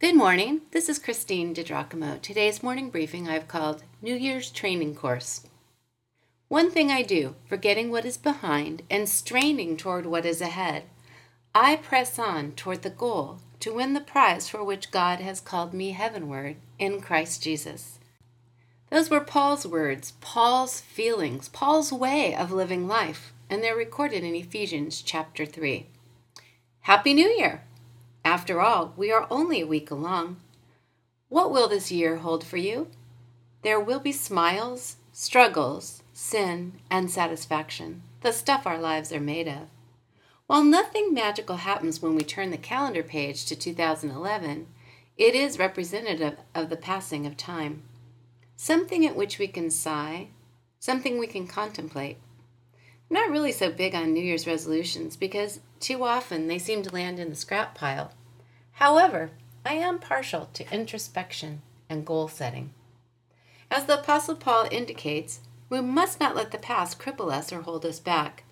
Good morning. This is Christine DiGiacomo. Today's morning briefing I've called New Year's Training Course. One thing I do, forgetting what is behind and straining toward what is ahead, I press on toward the goal to win the prize for which God has called me heavenward in Christ Jesus. Those were Paul's words, Paul's feelings, Paul's way of living life, and they're recorded in Ephesians chapter 3. Happy New Year! After all, we are only a week along. What will this year hold for you? There will be smiles, struggles, sin, and satisfaction, the stuff our lives are made of. While nothing magical happens when we turn the calendar page to 2011, it is representative of the passing of time. Something at which we can sigh, something we can contemplate. I'm not really so big on New Year's resolutions because too often they seem to land in the scrap pile. However, I am partial to introspection and goal setting. As the Apostle Paul indicates, we must not let the past cripple us or hold us back,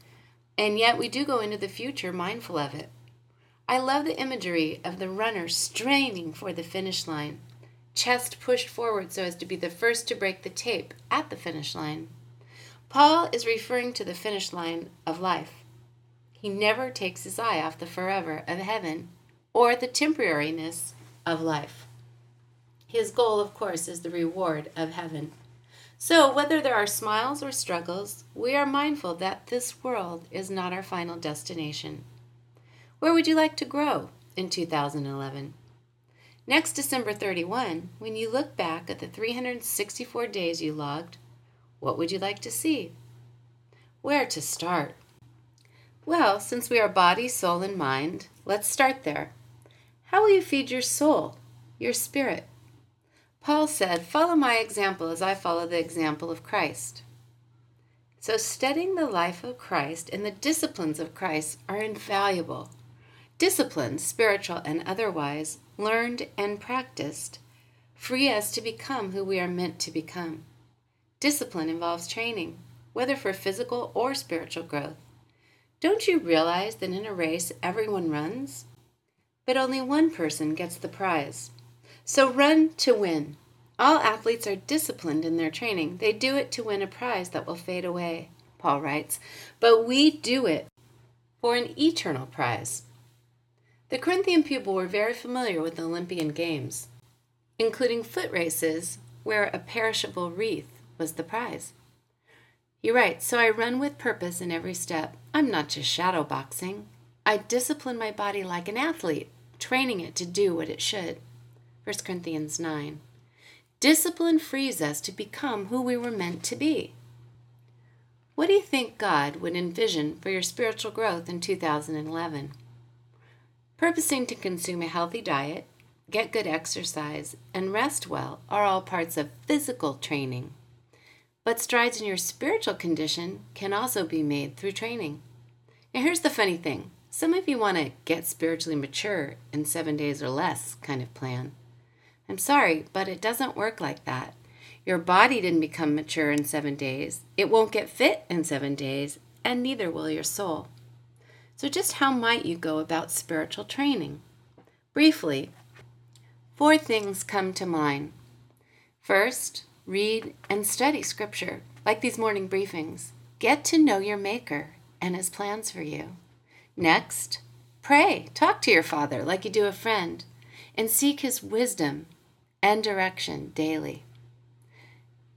and yet we do go into the future mindful of it. I love the imagery of the runner straining for the finish line, chest pushed forward so as to be the first to break the tape at the finish line. Paul is referring to the finish line of life. He never takes his eye off the forever of heaven or the temporariness of life. His goal, of course, is the reward of heaven. So, whether there are smiles or struggles, we are mindful that this world is not our final destination. Where would you like to grow in 2011? Next December 31, when you look back at the 364 days you logged, what would you like to see? Where to start? Well, since we are body, soul, and mind, let's start there. How will you feed your soul, your spirit? Paul said, Follow my example as I follow the example of Christ. So, studying the life of Christ and the disciplines of Christ are invaluable. Disciplines, spiritual and otherwise, learned and practiced, free us to become who we are meant to become. Discipline involves training, whether for physical or spiritual growth. Don't you realize that in a race everyone runs? But only one person gets the prize. So run to win. All athletes are disciplined in their training. They do it to win a prize that will fade away, Paul writes. But we do it for an eternal prize. The Corinthian people were very familiar with the Olympian Games, including foot races where a perishable wreath was the prize. You're right. So I run with purpose in every step. I'm not just shadow boxing. I discipline my body like an athlete, training it to do what it should. 1 Corinthians 9. Discipline frees us to become who we were meant to be. What do you think God would envision for your spiritual growth in 2011? Purposing to consume a healthy diet, get good exercise, and rest well are all parts of physical training. But strides in your spiritual condition can also be made through training. Now, here's the funny thing some of you want to get spiritually mature in seven days or less kind of plan. I'm sorry, but it doesn't work like that. Your body didn't become mature in seven days, it won't get fit in seven days, and neither will your soul. So, just how might you go about spiritual training? Briefly, four things come to mind. First, Read and study Scripture, like these morning briefings. Get to know your Maker and His plans for you. Next, pray. Talk to your Father like you do a friend, and seek His wisdom and direction daily.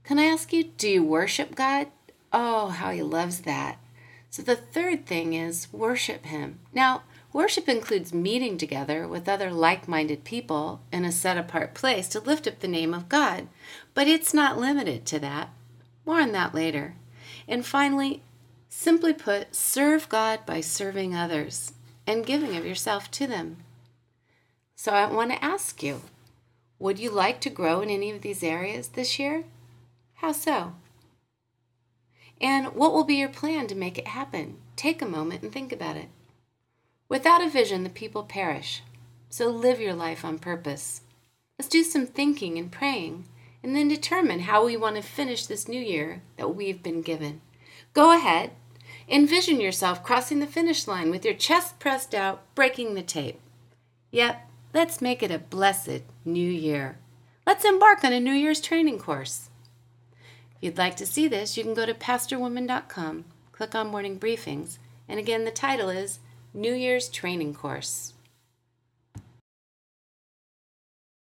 Can I ask you, do you worship God? Oh, how He loves that. So the third thing is worship Him. Now, Worship includes meeting together with other like minded people in a set apart place to lift up the name of God, but it's not limited to that. More on that later. And finally, simply put, serve God by serving others and giving of yourself to them. So I want to ask you would you like to grow in any of these areas this year? How so? And what will be your plan to make it happen? Take a moment and think about it. Without a vision, the people perish. So live your life on purpose. Let's do some thinking and praying, and then determine how we want to finish this new year that we've been given. Go ahead. Envision yourself crossing the finish line with your chest pressed out, breaking the tape. Yep, Let's make it a blessed new year. Let's embark on a New Year's training course. If you'd like to see this, you can go to pastorwoman.com, click on Morning Briefings, and again, the title is New Year's Training Course.